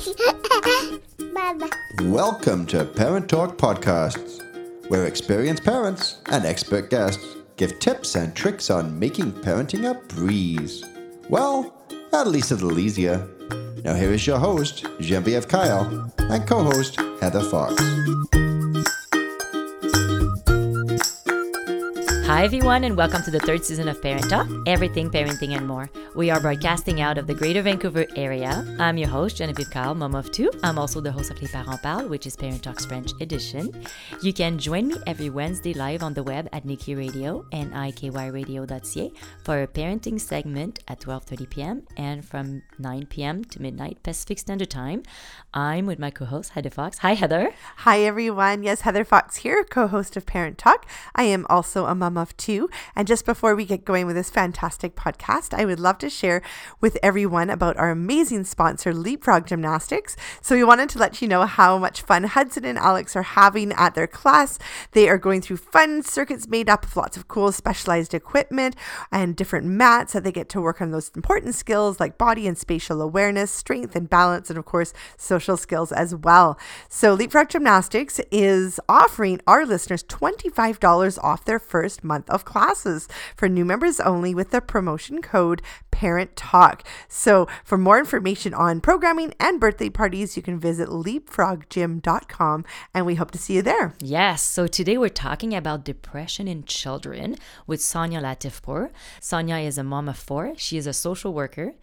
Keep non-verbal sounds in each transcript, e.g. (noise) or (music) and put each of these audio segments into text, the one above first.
(laughs) Welcome to Parent Talk Podcasts, where experienced parents and expert guests give tips and tricks on making parenting a breeze. Well, at least a little easier. Now, here is your host, Genevieve Kyle, and co host, Heather Fox. Hi, everyone, and welcome to the third season of Parent Talk Everything, Parenting, and More. We are broadcasting out of the Greater Vancouver area. I'm your host, Genevieve Kyle, mom of two. I'm also the host of Les Parents Parlent, which is Parent Talk's French edition. You can join me every Wednesday live on the web at Nikki Radio and ikyradio.ca for a parenting segment at 12.30 p.m. and from 9 p.m. to midnight Pacific Standard Time. I'm with my co-host, Heather Fox. Hi, Heather. Hi, everyone. Yes, Heather Fox here, co host of Parent Talk. I am also a mom of two. And just before we get going with this fantastic podcast, I would love to share with everyone about our amazing sponsor, Leapfrog Gymnastics. So, we wanted to let you know how much fun Hudson and Alex are having at their class. They are going through fun circuits made up of lots of cool specialized equipment and different mats that they get to work on those important skills like body and spatial awareness, strength and balance, and of course, social skills as well. So, Leapfrog Gymnastics is offering our listeners $25 off their first month of classes for new members only with the promotion code Parent Talk. So, for more information on programming and birthday parties, you can visit leapfroggym.com and we hope to see you there. Yes, so today we're talking about depression in children with Sonja Latifpour. Sonja is a mom of four. She is a social worker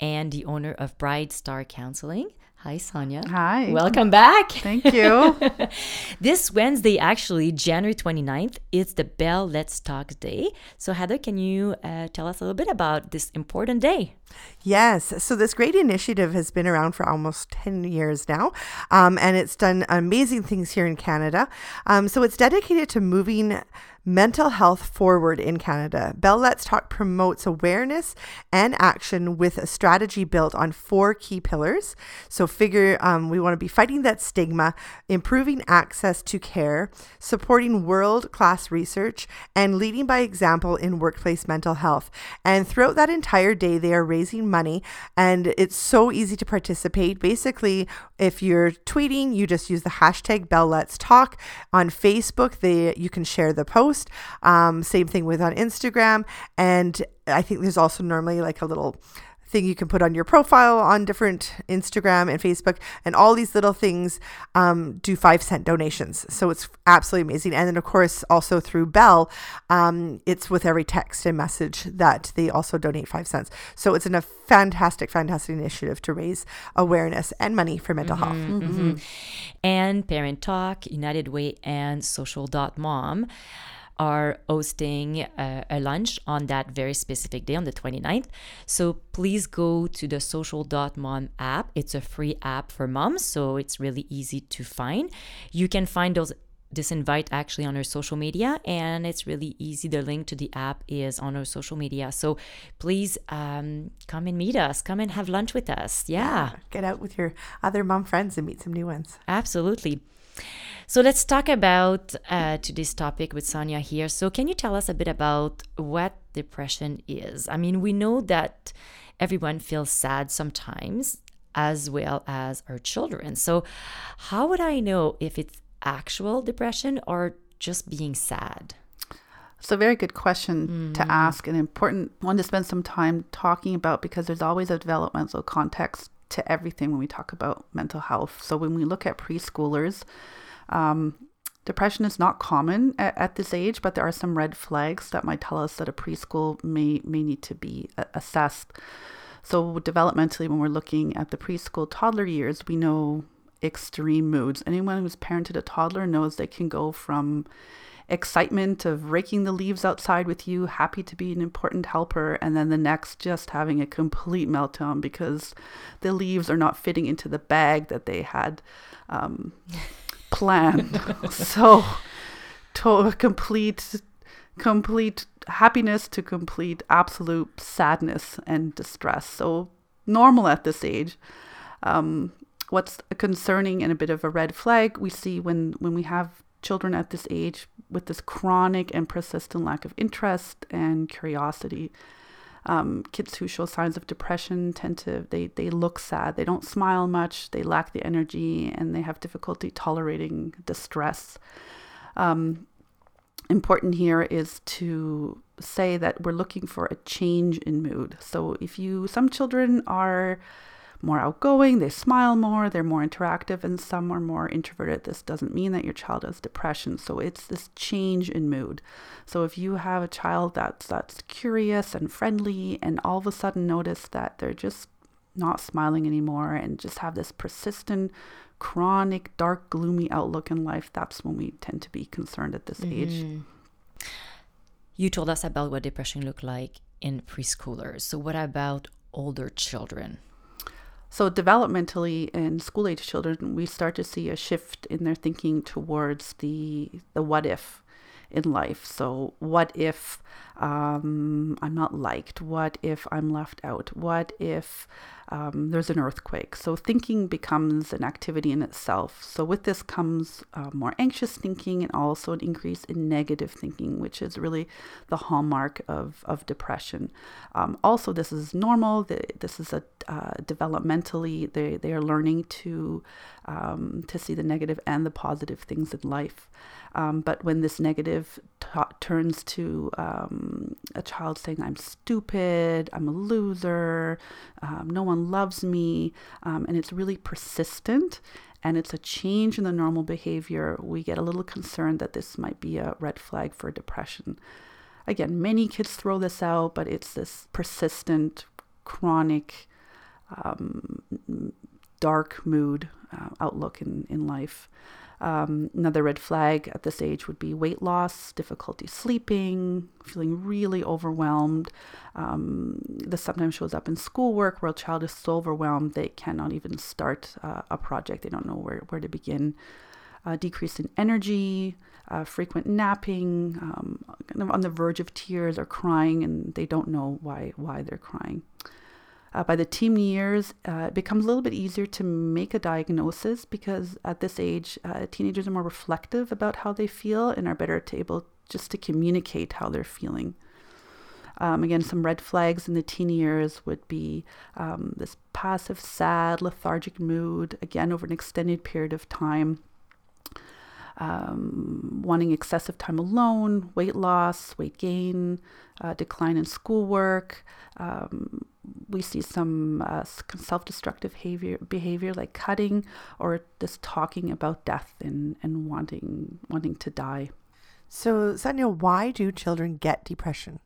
and the owner of Bright Star Counseling. Hi, Sonja. Hi. Welcome back. Thank you. (laughs) this Wednesday, actually, January 29th, it's the Bell Let's Talk Day. So, Heather, can you uh, tell us a little bit about this important day? Yes. So this great initiative has been around for almost 10 years now, um, and it's done amazing things here in Canada. Um, so it's dedicated to moving mental health forward in Canada. Bell Let's Talk promotes awareness and action with a strategy built on four key pillars. So, figure um, we want to be fighting that stigma, improving access to care, supporting world class research, and leading by example in workplace mental health. And throughout that entire day, they are raising money, and it's so easy to participate. Basically, if you're tweeting, you just use the hashtag Bell Let's Talk. On Facebook, they you can share the post. Um, same thing with on Instagram, and I think there's also normally like a little thing you can put on your profile on different Instagram and Facebook, and all these little things um, do five cent donations. So it's absolutely amazing. And then, of course, also through Bell, um, it's with every text and message that they also donate five cents. So it's in a fantastic, fantastic initiative to raise awareness and money for mental health. Mm-hmm. And Parent Talk, United Way, and Social Dot Mom are hosting a, a, lunch on that very specific day on the 29th. So please go to the social.mom app. It's a free app for moms, so it's really easy to find. You can find those this invite actually on our social media and it's really easy the link to the app is on our social media so please um, come and meet us come and have lunch with us yeah. yeah get out with your other mom friends and meet some new ones absolutely so let's talk about uh, today's topic with Sonja here. So can you tell us a bit about what depression is? I mean, we know that everyone feels sad sometimes, as well as our children. So how would I know if it's actual depression or just being sad? It's a very good question mm-hmm. to ask, an important one to spend some time talking about because there's always a developmental context to everything when we talk about mental health. So when we look at preschoolers, um, depression is not common at, at, this age, but there are some red flags that might tell us that a preschool may, may need to be assessed. So, developmentally, when we're looking at the preschool toddler years, we know extreme moods. Anyone who's parented a toddler knows they can go from excitement of raking the leaves outside with you, happy to be an important helper, and then the next just having a complete meltdown because the leaves are not fitting into the bag that they had um, (laughs) planned. (laughs) so to complete complete happiness to complete absolute sadness and distress. So normal at this age. Um, what's concerning and a bit of a red flag we see when when we have children at this age with this chronic and persistent lack of interest and curiosity. Um, kids who show signs of depression tend to they they look sad. They don't smile much. They lack the energy, and they have difficulty tolerating distress. Um, important here is to say that we're looking for a change in mood. So if you some children are more outgoing, they smile more, they're more interactive, and some are more introverted. This doesn't mean that your child has depression. So it's this change in mood. So if you have a child that's that's curious and friendly, and all of a sudden notice that they're just not smiling anymore and just have this persistent chronic dark gloomy outlook in life that's when we tend to be concerned at this mm-hmm. age you told us about what depression looked like in preschoolers so what about older children so, developmentally in school age children, we start to see a shift in their thinking towards the, the what if in life. So, what if um, I'm not liked? What if I'm left out? What if um, there's an earthquake. So thinking becomes an activity in itself. So with this comes uh, more anxious thinking and also an increase in negative thinking, which is really the hallmark of, of depression. Um, also, this is normal. This is a uh, developmentally they, they are learning to um, to see the negative and the positive things in life. Um, but when this negative t- turns to um, a child saying, I'm stupid, I'm a loser, um, no one loves me, um, and it's really persistent and it's a change in the normal behavior, we get a little concerned that this might be a red flag for depression. Again, many kids throw this out, but it's this persistent, chronic, um, dark mood uh, outlook in, in life. Um, another red flag at this age would be weight loss, difficulty sleeping, feeling really overwhelmed. Um, this sometimes shows up in schoolwork where a child is so overwhelmed they cannot even start uh, a project. They don't know where, where to begin. Uh, decrease in energy, uh, frequent napping, um, on the verge of tears or crying, and they don't know why why they're crying. Uh, by the teen years, uh, it becomes a little bit easier to make a diagnosis because at this age, uh, teenagers are more reflective about how they feel and are better able just to communicate how they're feeling. Um, again, some red flags in the teen years would be um, this passive, sad, lethargic mood, again, over an extended period of time. Um, wanting excessive time alone, weight loss, weight gain, uh, decline in schoolwork, um, we see some uh, self-destructive behavior, behavior like cutting or just talking about death and, and wanting wanting to die. So, Sonja, why do children get depression?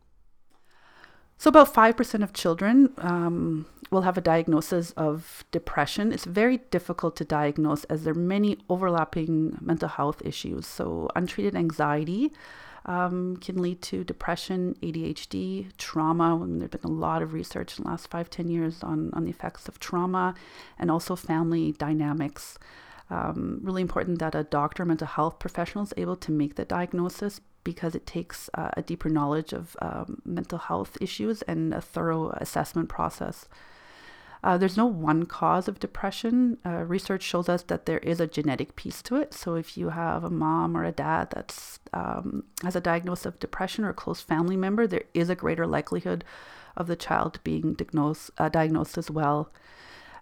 So, about 5% of children um, will have a diagnosis of depression. It's very difficult to diagnose as there are many overlapping mental health issues. So, untreated anxiety, um, can lead to depression, ADHD, trauma. I mean, there's been a lot of research in the last five, ten years on, on the effects of trauma and also family dynamics. Um, really important that a doctor, mental health professional is able to make the diagnosis because it takes uh, a deeper knowledge of um, mental health issues and a thorough assessment process. Uh, there's no one cause of depression. Uh, research shows us that there is a genetic piece to it. So if you have a mom or a dad that's um, has a diagnosis of depression or a close family member, there is a greater likelihood of the child being diagnosed uh, diagnosed as well.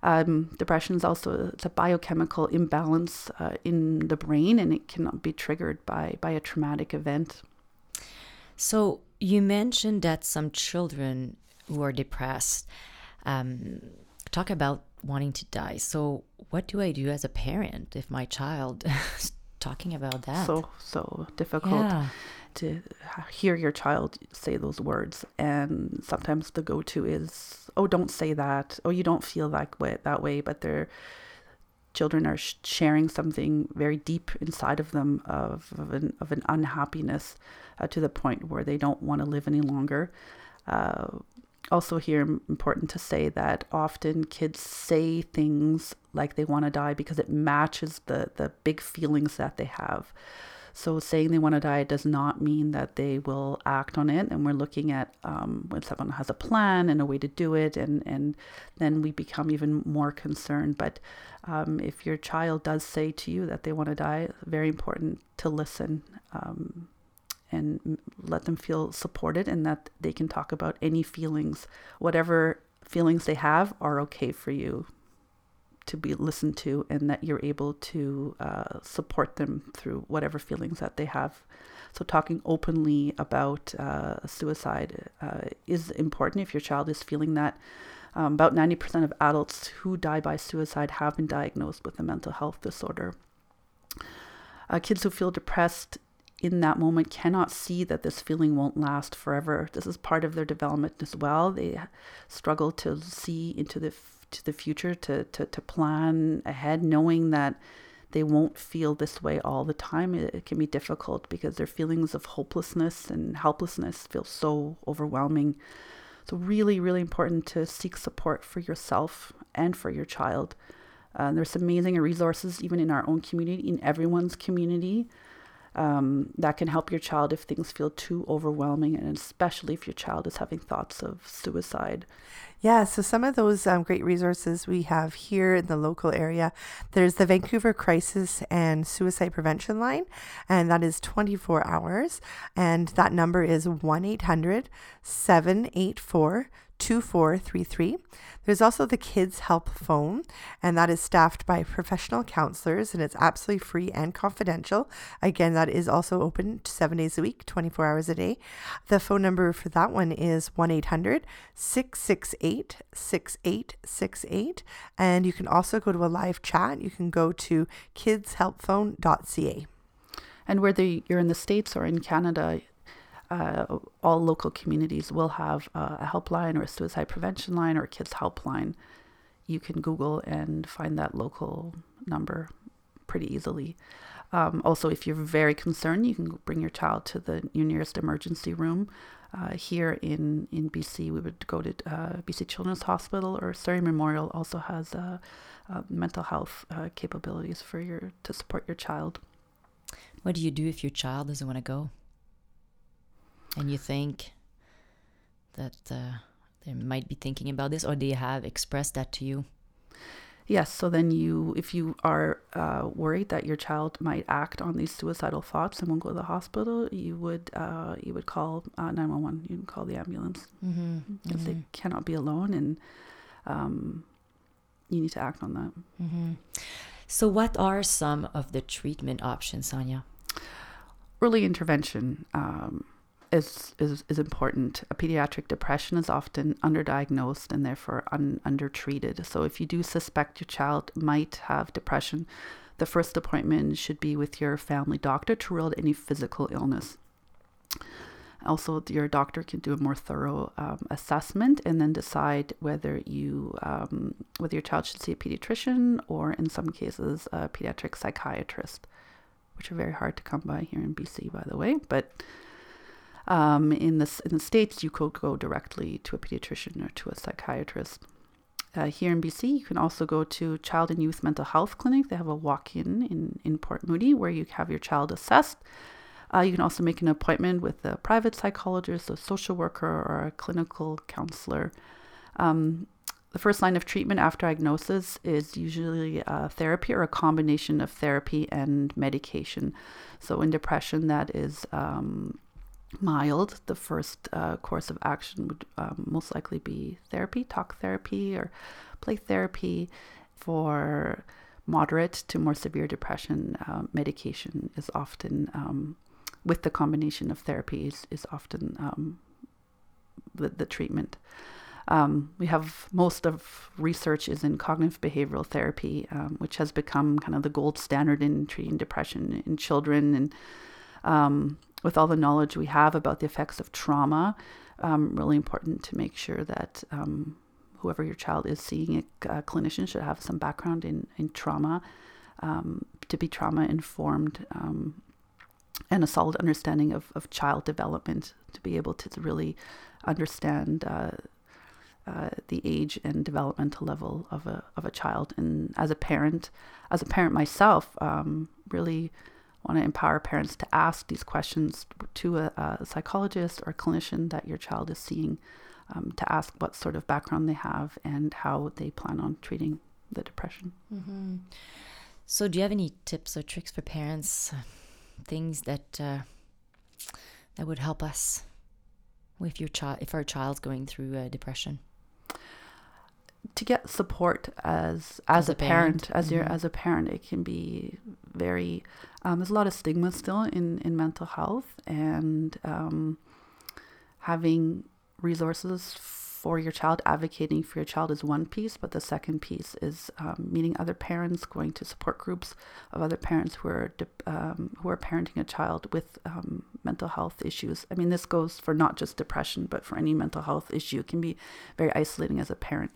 Um, depression is also it's a biochemical imbalance uh, in the brain, and it cannot be triggered by by a traumatic event. So you mentioned that some children who are depressed um, talk about wanting to die. So, what do I do as a parent if my child (laughs) talking about that? So, so difficult yeah. to hear your child say those words. And sometimes the go to is, oh, don't say that. Oh, you don't feel that way, that way. But their children are sharing something very deep inside of them of, of, an, of an unhappiness uh, to the point where they don't want to live any longer. Uh, also here important to say that often kids say things like they want to die because it matches the the big feelings that they have. So saying they want to die does not mean that they will act on it and we're looking at um, when someone has a plan and a way to do it and and then we become even more concerned. But um, if your child does say to you that they want to die very important to listen um, and let them feel supported and that they can talk about any feelings, whatever feelings they have are okay for you to be listened to, and that you're able to uh, support them through whatever feelings that they have. So, talking openly about uh, suicide uh, is important if your child is feeling that. Um, about 90% of adults who die by suicide have been diagnosed with a mental health disorder. Uh, kids who feel depressed in that moment cannot see that this feeling won't last forever. This is part of their development as well. They struggle to see into the to the future, to, to, to plan ahead, knowing that they won't feel this way all the time. It, it can be difficult because their feelings of hopelessness and helplessness feel so overwhelming. So, really, really important to seek support for yourself and for your child. Uh, there's amazing resources, even in our own community, in everyone's community, um, that can help your child if things feel too overwhelming, and especially if your child is having thoughts of suicide. Yeah, so some of those um, great resources we have here in the local area. There's the Vancouver Crisis and Suicide Prevention Line, and that is 24 hours. And that number is 1 800 784 2433. There's also the Kids Help phone, and that is staffed by professional counselors, and it's absolutely free and confidential. Again, that is also open seven days a week, 24 hours a day. The phone number for that one is 1 800 668 6868. And you can also go to a live chat. You can go to kidshelpphone.ca. And whether you're in the States or in Canada, uh, all local communities will have uh, a helpline or a suicide prevention line or a kids helpline. You can Google and find that local number pretty easily. Um, also, if you're very concerned, you can bring your child to the your nearest emergency room. Uh, here in, in BC, we would go to uh, BC Children's Hospital or Surrey Memorial also has uh, uh, mental health capabilities for your to support your child. What do you do if your child doesn't want to go? And you think that uh, they might be thinking about this or they have expressed that to you yes so then you if you are uh, worried that your child might act on these suicidal thoughts and won't go to the hospital you would uh, you would call uh, 911 you can call the ambulance mm-hmm. because mm-hmm. they cannot be alone and um, you need to act on that mm-hmm. so what are some of the treatment options sonja early intervention um, is, is, is important. A pediatric depression is often underdiagnosed and therefore un, undertreated. So, if you do suspect your child might have depression, the first appointment should be with your family doctor to rule out any physical illness. Also, your doctor can do a more thorough um, assessment and then decide whether you um, whether your child should see a pediatrician or, in some cases, a pediatric psychiatrist, which are very hard to come by here in BC, by the way. But um, in, the, in the States, you could go directly to a pediatrician or to a psychiatrist. Uh, here in BC, you can also go to Child and Youth Mental Health Clinic. They have a walk in in, in Port Moody where you have your child assessed. Uh, you can also make an appointment with a private psychologist, a social worker, or a clinical counselor. Um, the first line of treatment after diagnosis is usually uh, therapy or a combination of therapy and medication. So, in depression, that is um, mild, the first uh, course of action would um, most likely be therapy, talk therapy, or play therapy. For moderate to more severe depression, uh, medication is often, um, with the combination of therapies, is often um, the, the treatment. Um, we have most of research is in cognitive behavioral therapy, um, which has become kind of the gold standard in treating depression in children and um, with all the knowledge we have about the effects of trauma, um, really important to make sure that um, whoever your child is seeing a, a, clinician should have some background in, in trauma, um, to be trauma informed, um, and a solid understanding of, of child development to be able to really understand. Uh, uh, the age and developmental level of a of a child, and as a parent, as a parent myself, um, really want to empower parents to ask these questions to a, a psychologist or a clinician that your child is seeing um, to ask what sort of background they have and how they plan on treating the depression. Mm-hmm. So, do you have any tips or tricks for parents? Things that uh, that would help us if your child if our child's going through uh, depression to get support as as, As a, parent, parent. as your Mhm. as a parent it can be very um, there's a lot of stigma still in in mental health and um, having resources for your child advocating for your child is one piece but the second piece is um, meeting other parents going to support groups of other parents who are um, who are parenting a child with um, mental health issues. I mean this goes for not just depression but for any mental health issue it can be very isolating as a parent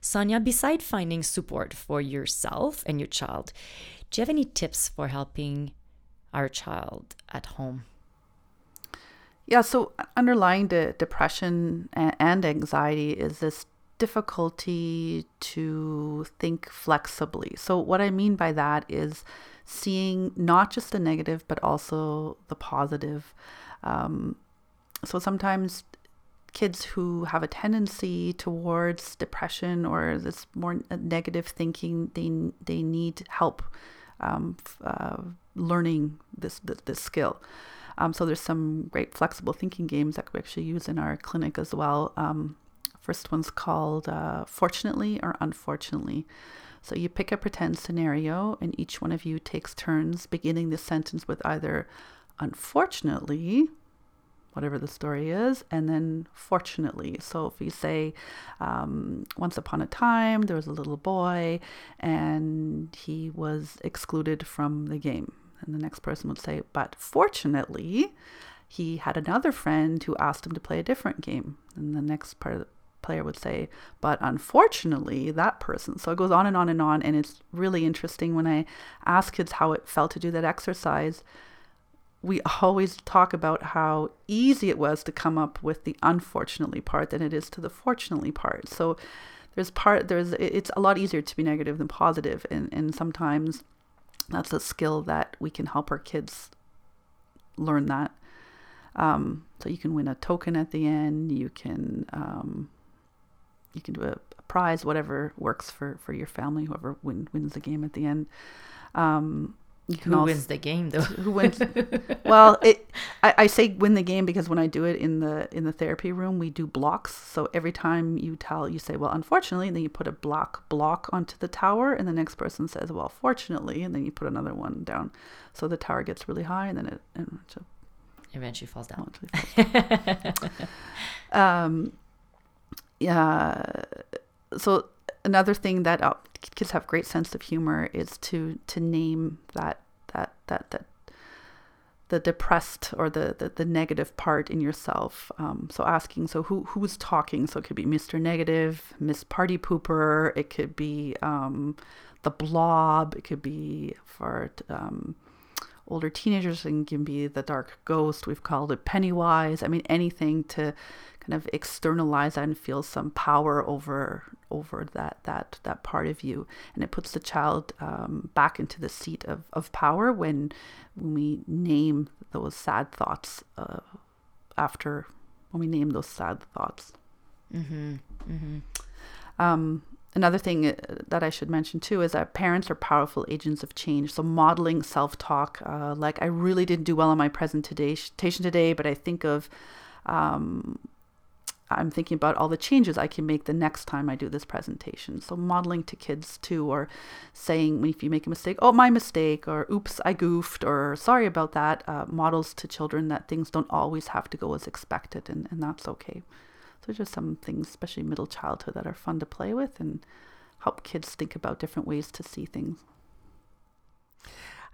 Sonja, beside finding support for yourself and your child, do you have any tips for helping our child at home? Yeah, so underlying the depression and anxiety is this difficulty to think flexibly. So, what I mean by that is seeing not just the negative, but also the positive. Um, so, sometimes kids who have a tendency towards depression or this more negative thinking, they, they need help um, uh, learning this, this, this skill. Um, so there's some great flexible thinking games that we actually use in our clinic as well. Um, first one's called uh, Fortunately or Unfortunately. So you pick a pretend scenario, and each one of you takes turns beginning the sentence with either unfortunately, whatever the story is, and then fortunately. So if you say, um, once upon a time, there was a little boy and he was excluded from the game. And the next person would say, but fortunately, he had another friend who asked him to play a different game. And the next part player would say, but unfortunately, that person. So it goes on and on and on. And it's really interesting when I ask kids how it felt to do that exercise. We always talk about how easy it was to come up with the unfortunately part than it is to the fortunately part. So there's part there's it's a lot easier to be negative than positive, and and sometimes that's a skill that we can help our kids learn that. Um, so you can win a token at the end. You can um, you can do a, a prize, whatever works for for your family. Whoever win, wins the game at the end. Um, Who also- wins the game, though? who wins? (laughs) Well it I, I say win the game because when i do it in the in the therapy room we do blocks. So every time you tell you say well unfortunately and then you put a block block onto the tower and the next person says well fortunately and then you put another one down. So the tower gets really high and then it and so Eventually falls down. eventually (laughs) um yeah. So another thing that uh, kids have great sense of humor is to to name that that that that the depressed or the, the, the negative part in yourself. Um, so asking, so who who's talking? So it could be Mr. Negative, Miss Party Pooper. It could be um, the Blob. It could be for um, older teenagers. and can be the Dark Ghost. We've called it Pennywise. I mean, anything to kind of externalize that and feel some power over over that that that part of you and it puts the child um, back into the seat of, of power when when we name those sad thoughts uh, after when we name those sad thoughts Mm-hmm. Mm-hmm. um, another thing uh, that I should mention too is that parents are powerful agents of change. So modeling self-talk, uh, like I really didn't do well on my presentation today, but I think of, um, I'm thinking about all the changes I can make the next time I do this presentation. So modeling to kids too, or saying if you make a mistake, oh my mistake, or oops I goofed, or sorry about that. Uh, models to children that things don't always have to go as expected, and, and that's okay. So just some things, especially middle childhood, that are fun to play with and help kids think about different ways to see things.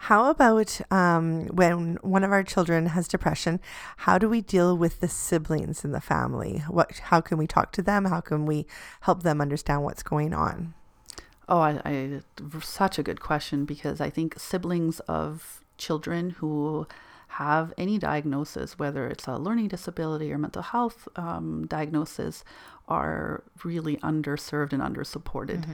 How about um, when one of our children has depression? How do we deal with the siblings in the family? What? How can we talk to them? How can we help them understand what's going on? Oh, I, I such a good question because I think siblings of children who have any diagnosis, whether it's a learning disability or mental health um, diagnosis, are really underserved and undersupported.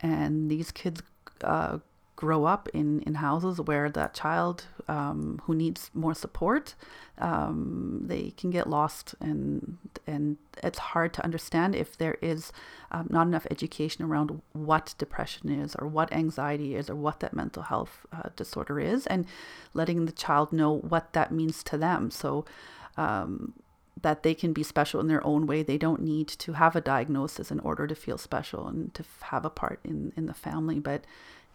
And these kids uh, grow up in, in houses where that child um, who needs more support, um, they can get lost and and it's hard to understand if there is um, not enough education around what depression is or what anxiety is or what that mental health uh, disorder is and letting the child know what that means to them. So um, that they can be special in their own way. They don't need to have a diagnosis in order to feel special and to have a part in, in the family. But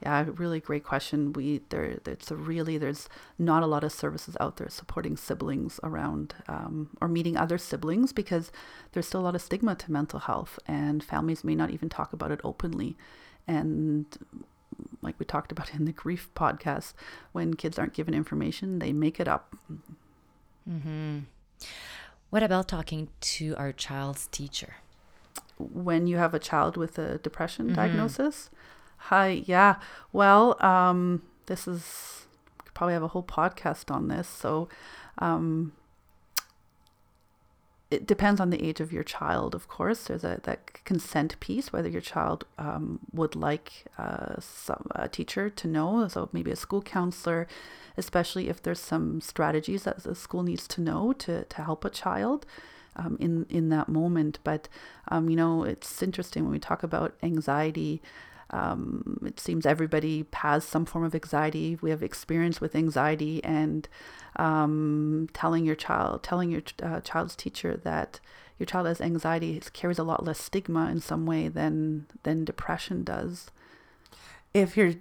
yeah, really great question. We there it's a really there's not a lot of services out there supporting siblings around um, or meeting other siblings because there's still a lot of stigma to mental health and families may not even talk about it openly. And like we talked about (laughs) in the grief podcast, when kids aren't given information, they make it up. Mm-hmm. What about talking to our child's teacher? When you have a child with a depression mm-hmm. diagnosis? Hi, yeah. Well, um, this is probably have a whole podcast on this. So, um, it depends on the age of your child, of course. There's a that consent piece, whether your child um, would like uh, some, a teacher to know, so maybe a school counselor, especially if there's some strategies that the school needs to know to, to help a child um, in, in that moment. But, um, you know, it's interesting when we talk about anxiety. Um, it seems everybody has some form of anxiety. We have experience with anxiety, and um, telling your child, telling your uh, child's teacher that your child has anxiety carries a lot less stigma in some way than than depression does if you're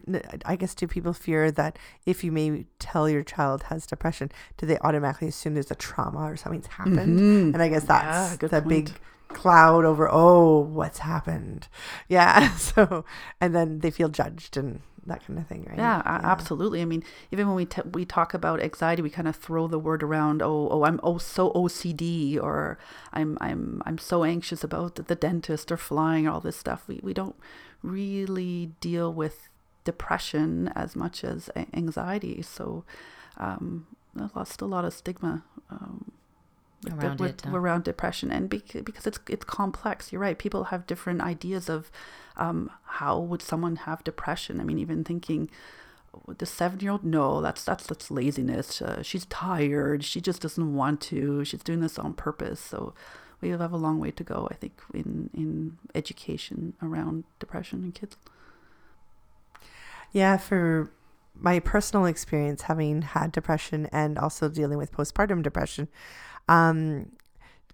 i guess do people fear that if you may tell your child has depression do they automatically assume there's a trauma or something's happened mm-hmm. and i guess that's yeah, the point. big cloud over oh what's happened yeah (laughs) so and then they feel judged and that kind of thing right yeah, yeah. absolutely i mean even when we t- we talk about anxiety we kind of throw the word around oh oh i'm oh so ocd or i'm i'm i'm so anxious about the, dentist or flying or all this stuff we we don't really deal with depression as much as anxiety. So um, lost a lot of stigma um, around with, it, huh? around depression, and because, because it's it's complex. You're right. People have different ideas of um, how would someone have depression. I mean, even thinking the seven year old no that's that's that's laziness uh, she's tired she just doesn't want to she's doing this on purpose so we have a long way to go, I think, in in education around depression in kids. Yeah, for my personal experience, having had depression and also dealing with postpartum depression, um,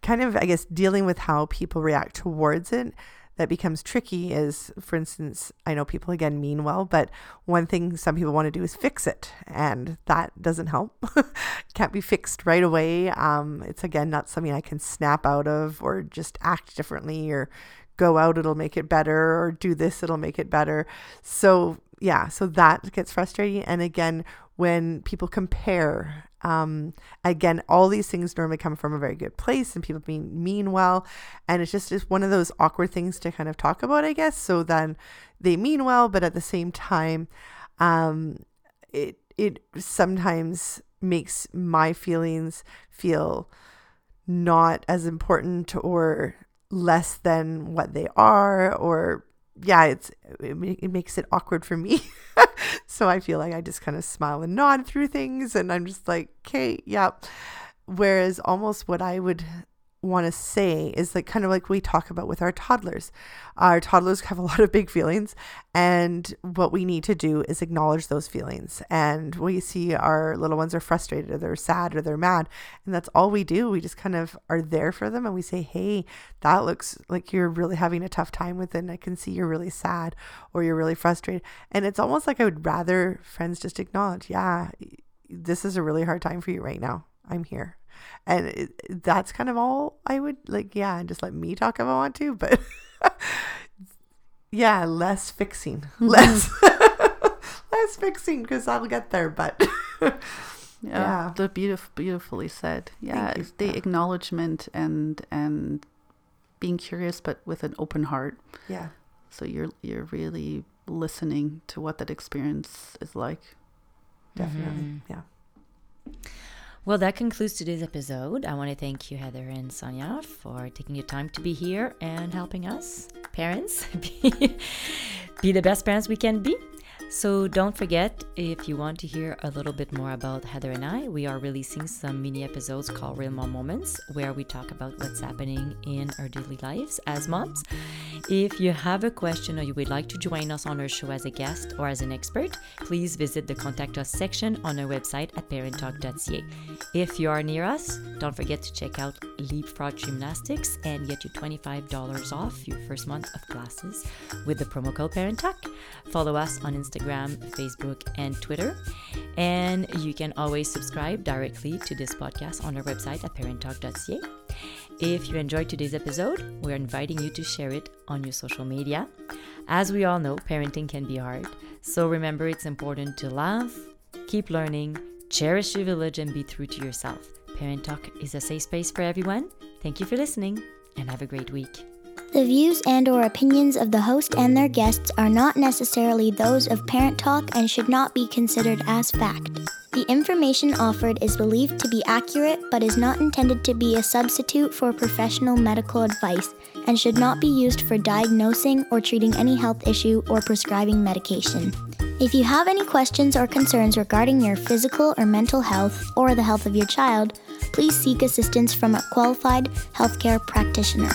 kind of, I guess, dealing with how people react towards it that becomes tricky is, for instance, I know people again mean well, but one thing some people want to do is fix it, and that doesn't help. (laughs) Can't be fixed right away. Um, it's again not something I can snap out of or just act differently or go out, it'll make it better, or do this, it'll make it better. So, yeah, so that gets frustrating. And again, when people compare um, again, all these things normally come from a very good place and people being mean well. And it's just, just one of those awkward things to kind of talk about, I guess. So then they mean well, but at the same time, um, it, it sometimes makes my feelings feel not as important or less than what they are or yeah, it's it, it makes it awkward for me. (laughs) so I feel like I just kind of smile and nod through things, and I'm just like, okay, yeah. Whereas almost what I would want to say is like kind of like we talk about with our toddlers. Our toddlers have a lot of big feelings, and what we need to do is acknowledge those feelings. And we see our little ones are frustrated, or they're sad, or they're mad, and that's all we do. We just kind of are there for them, and we say, "Hey, that looks like you're really having a tough time with it. And I can see you're really sad, or you're really frustrated." And it's almost like I would rather friends just acknowledge, "Yeah, this is a really hard time for you right now. I'm here." and it, that's kind of all I would like. Yeah, and just let me talk if I want to, but (laughs) yeah, less fixing, mm-hmm. less (laughs) less fixing because I'll get there. But (laughs) yeah, yeah, the beautiful, beautifully said. Yeah, the acknowledgement and and being curious, but with an open heart. Yeah. So you're you're really listening to what that experience is like. Definitely. Mm-hmm. Yeah. Well, that concludes today's episode. I want to thank you, Heather and Sonja, for taking your time to be here and helping us, parents, (laughs) be, be the best parents we can be. So don't forget, if you want to hear a little bit more about Heather and I, we are releasing some mini episodes called Real Mom Moments, where we talk about what's happening in our daily lives as moms. If you have a question or you would like to join us on our show as a guest or as an expert, please visit the Contact Us section on our website at parenttalk.ca. If you are near us, don't forget to check out Leapfrog Gymnastics and get you $25 off your first month of classes with the promo code Parent Talk. Follow us on Instagram Instagram, Facebook, and Twitter. And you can always subscribe directly to this podcast on our website at parenttalk.ca. If you enjoyed today's episode, we're inviting you to share it on your social media. As we all know, parenting can be hard. So remember, it's important to laugh, keep learning, cherish your village, and be true to yourself. Parent Talk is a safe space for everyone. Thank you for listening, and have a great week. The views and or opinions of the host and their guests are not necessarily those of Parent Talk and should not be considered as fact. The information offered is believed to be accurate but is not intended to be a substitute for professional medical advice and should not be used for diagnosing or treating any health issue or prescribing medication. If you have any questions or concerns regarding your physical or mental health or the health of your child, please seek assistance from a qualified healthcare practitioner.